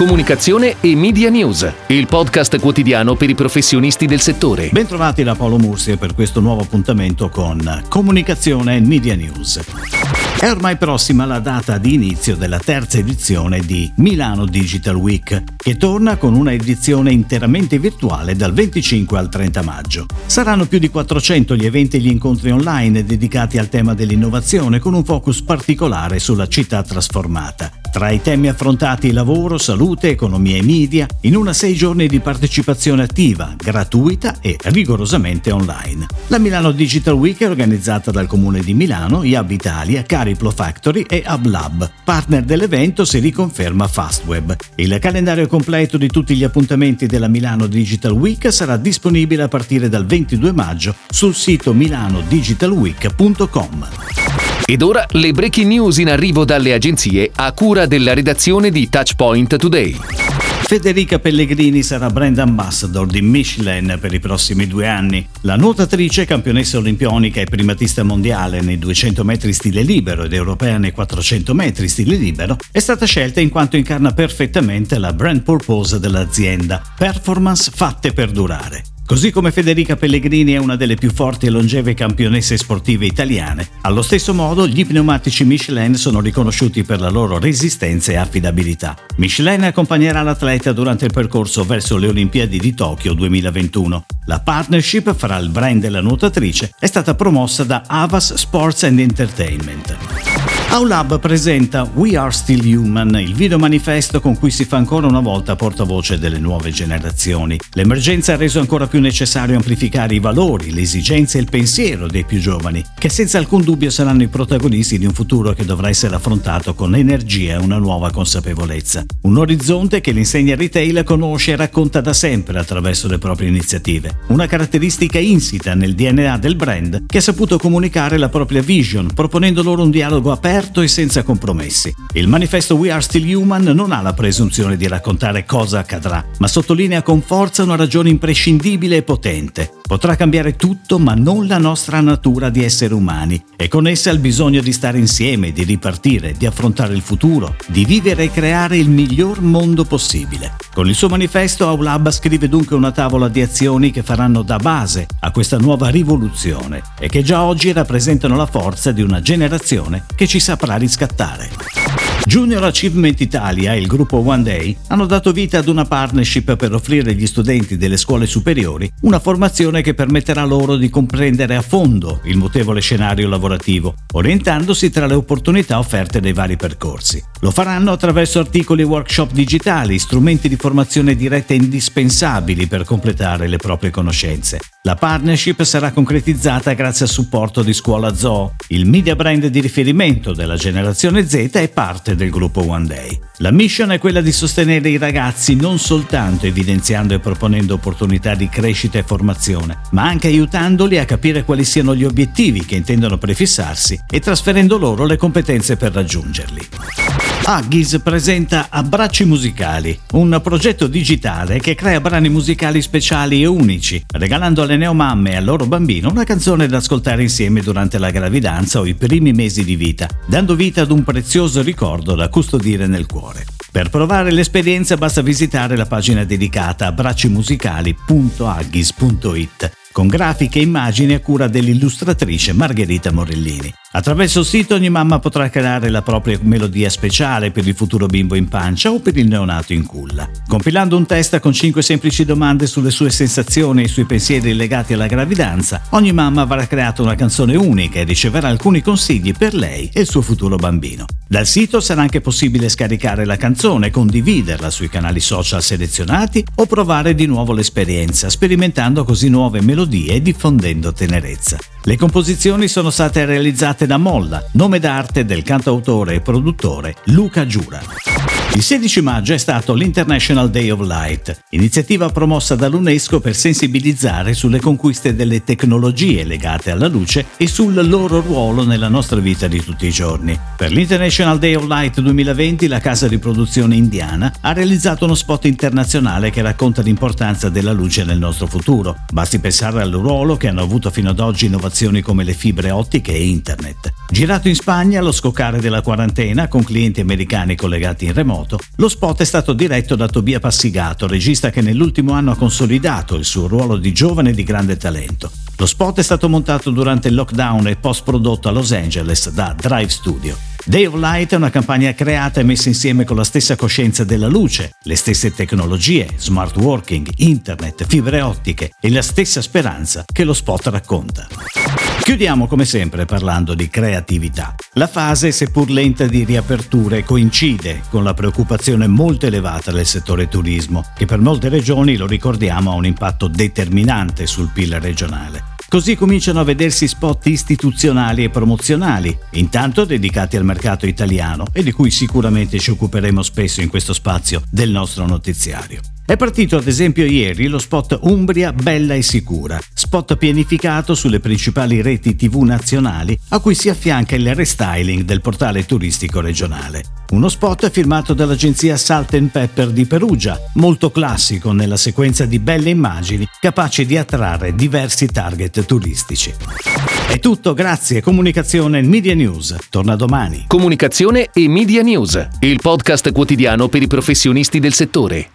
comunicazione e media news, il podcast quotidiano per i professionisti del settore. Bentrovati da Paolo Mursi per questo nuovo appuntamento con Comunicazione e Media News. È ormai prossima la data di inizio della terza edizione di Milano Digital Week, che torna con una edizione interamente virtuale dal 25 al 30 maggio. Saranno più di 400 gli eventi e gli incontri online dedicati al tema dell'innovazione con un focus particolare sulla città trasformata. Tra i temi affrontati lavoro, salute, economia e media, in una sei giorni di partecipazione attiva, gratuita e rigorosamente online. La Milano Digital Week è organizzata dal Comune di Milano, IAB Italia, Cariplo Factory e HubLab. Partner dell'evento si riconferma Fastweb. Il calendario completo di tutti gli appuntamenti della Milano Digital Week sarà disponibile a partire dal 22 maggio sul sito milanodigitalweek.com. Ed ora le breaking news in arrivo dalle agenzie a cura della redazione di Touchpoint Today. Federica Pellegrini sarà brand ambassador di Michelin per i prossimi due anni. La nuotatrice, campionessa olimpionica e primatista mondiale nei 200 metri stile libero ed europea nei 400 metri stile libero, è stata scelta in quanto incarna perfettamente la brand purpose dell'azienda, performance fatte per durare. Così come Federica Pellegrini è una delle più forti e longeve campionesse sportive italiane, allo stesso modo gli pneumatici Michelin sono riconosciuti per la loro resistenza e affidabilità. Michelin accompagnerà l'atleta durante il percorso verso le Olimpiadi di Tokyo 2021. La partnership fra il brand e la nuotatrice è stata promossa da Avas Sports and Entertainment. Aulab presenta We Are Still Human, il video manifesto con cui si fa ancora una volta portavoce delle nuove generazioni. L'emergenza ha reso ancora più necessario amplificare i valori, le esigenze e il pensiero dei più giovani, che senza alcun dubbio saranno i protagonisti di un futuro che dovrà essere affrontato con energia e una nuova consapevolezza. Un orizzonte che l'insegna retail conosce e racconta da sempre attraverso le proprie iniziative. Una caratteristica insita nel DNA del brand che ha saputo comunicare la propria vision, proponendo loro un dialogo aperto aperto e senza compromessi. Il manifesto We Are Still Human non ha la presunzione di raccontare cosa accadrà, ma sottolinea con forza una ragione imprescindibile e potente. Potrà cambiare tutto, ma non la nostra natura di esseri umani, e con essa il bisogno di stare insieme, di ripartire, di affrontare il futuro, di vivere e creare il miglior mondo possibile. Con il suo manifesto Aulab scrive dunque una tavola di azioni che faranno da base a questa nuova rivoluzione e che già oggi rappresentano la forza di una generazione che ci saprà riscattare. Junior Achievement Italia e il gruppo One Day hanno dato vita ad una partnership per offrire agli studenti delle scuole superiori una formazione che permetterà loro di comprendere a fondo il mutevole scenario lavorativo, orientandosi tra le opportunità offerte dai vari percorsi. Lo faranno attraverso articoli e workshop digitali, strumenti di formazione diretta indispensabili per completare le proprie conoscenze. La partnership sarà concretizzata grazie al supporto di Scuola Zoo, il media brand di riferimento della generazione Z e parte del gruppo One Day. La mission è quella di sostenere i ragazzi non soltanto evidenziando e proponendo opportunità di crescita e formazione, ma anche aiutandoli a capire quali siano gli obiettivi che intendono prefissarsi e trasferendo loro le competenze per raggiungerli. Huggies presenta Abbracci Musicali, un progetto digitale che crea brani musicali speciali e unici, regalando alle neomamme e al loro bambino una canzone da ascoltare insieme durante la gravidanza o i primi mesi di vita, dando vita ad un prezioso ricordo da custodire nel cuore. Per provare l'esperienza basta visitare la pagina dedicata a braccimusicali.agghis.it con grafiche e immagini a cura dell'illustratrice Margherita Morellini. Attraverso il sito ogni mamma potrà creare la propria melodia speciale per il futuro bimbo in pancia o per il neonato in culla. Compilando un test con 5 semplici domande sulle sue sensazioni e sui pensieri legati alla gravidanza, ogni mamma avrà creato una canzone unica e riceverà alcuni consigli per lei e il suo futuro bambino. Dal sito sarà anche possibile scaricare la canzone, condividerla sui canali social selezionati o provare di nuovo l'esperienza, sperimentando così nuove melodie e diffondendo tenerezza. Le composizioni sono state realizzate da Molla, nome d'arte del cantautore e produttore Luca Giura. Il 16 maggio è stato l'International Day of Light, iniziativa promossa dall'UNESCO per sensibilizzare sulle conquiste delle tecnologie legate alla luce e sul loro ruolo nella nostra vita di tutti i giorni. Per l'International Day of Light 2020 la casa di produzione indiana ha realizzato uno spot internazionale che racconta l'importanza della luce nel nostro futuro. Basti pensare al ruolo che hanno avuto fino ad oggi innovazioni come le fibre ottiche e internet. Girato in Spagna allo scoccare della quarantena con clienti americani collegati in remoto. Lo spot è stato diretto da Tobia Passigato, regista che nell'ultimo anno ha consolidato il suo ruolo di giovane di grande talento. Lo spot è stato montato durante il lockdown e post prodotto a Los Angeles da Drive Studio. Day of Light è una campagna creata e messa insieme con la stessa coscienza della luce, le stesse tecnologie, smart working, internet, fibre ottiche e la stessa speranza che lo spot racconta. Chiudiamo come sempre parlando di creatività. La fase, seppur lenta di riaperture, coincide con la preoccupazione molto elevata del settore turismo, che per molte regioni, lo ricordiamo, ha un impatto determinante sul PIL regionale. Così cominciano a vedersi spot istituzionali e promozionali, intanto dedicati al mercato italiano e di cui sicuramente ci occuperemo spesso in questo spazio del nostro notiziario. È partito ad esempio ieri lo spot Umbria bella e sicura, spot pianificato sulle principali reti tv nazionali a cui si affianca il restyling del portale turistico regionale. Uno spot firmato dall'agenzia Salt Pepper di Perugia, molto classico nella sequenza di belle immagini capaci di attrarre diversi target turistici. È tutto, grazie. Comunicazione Media News. Torna domani. Comunicazione e Media News, il podcast quotidiano per i professionisti del settore.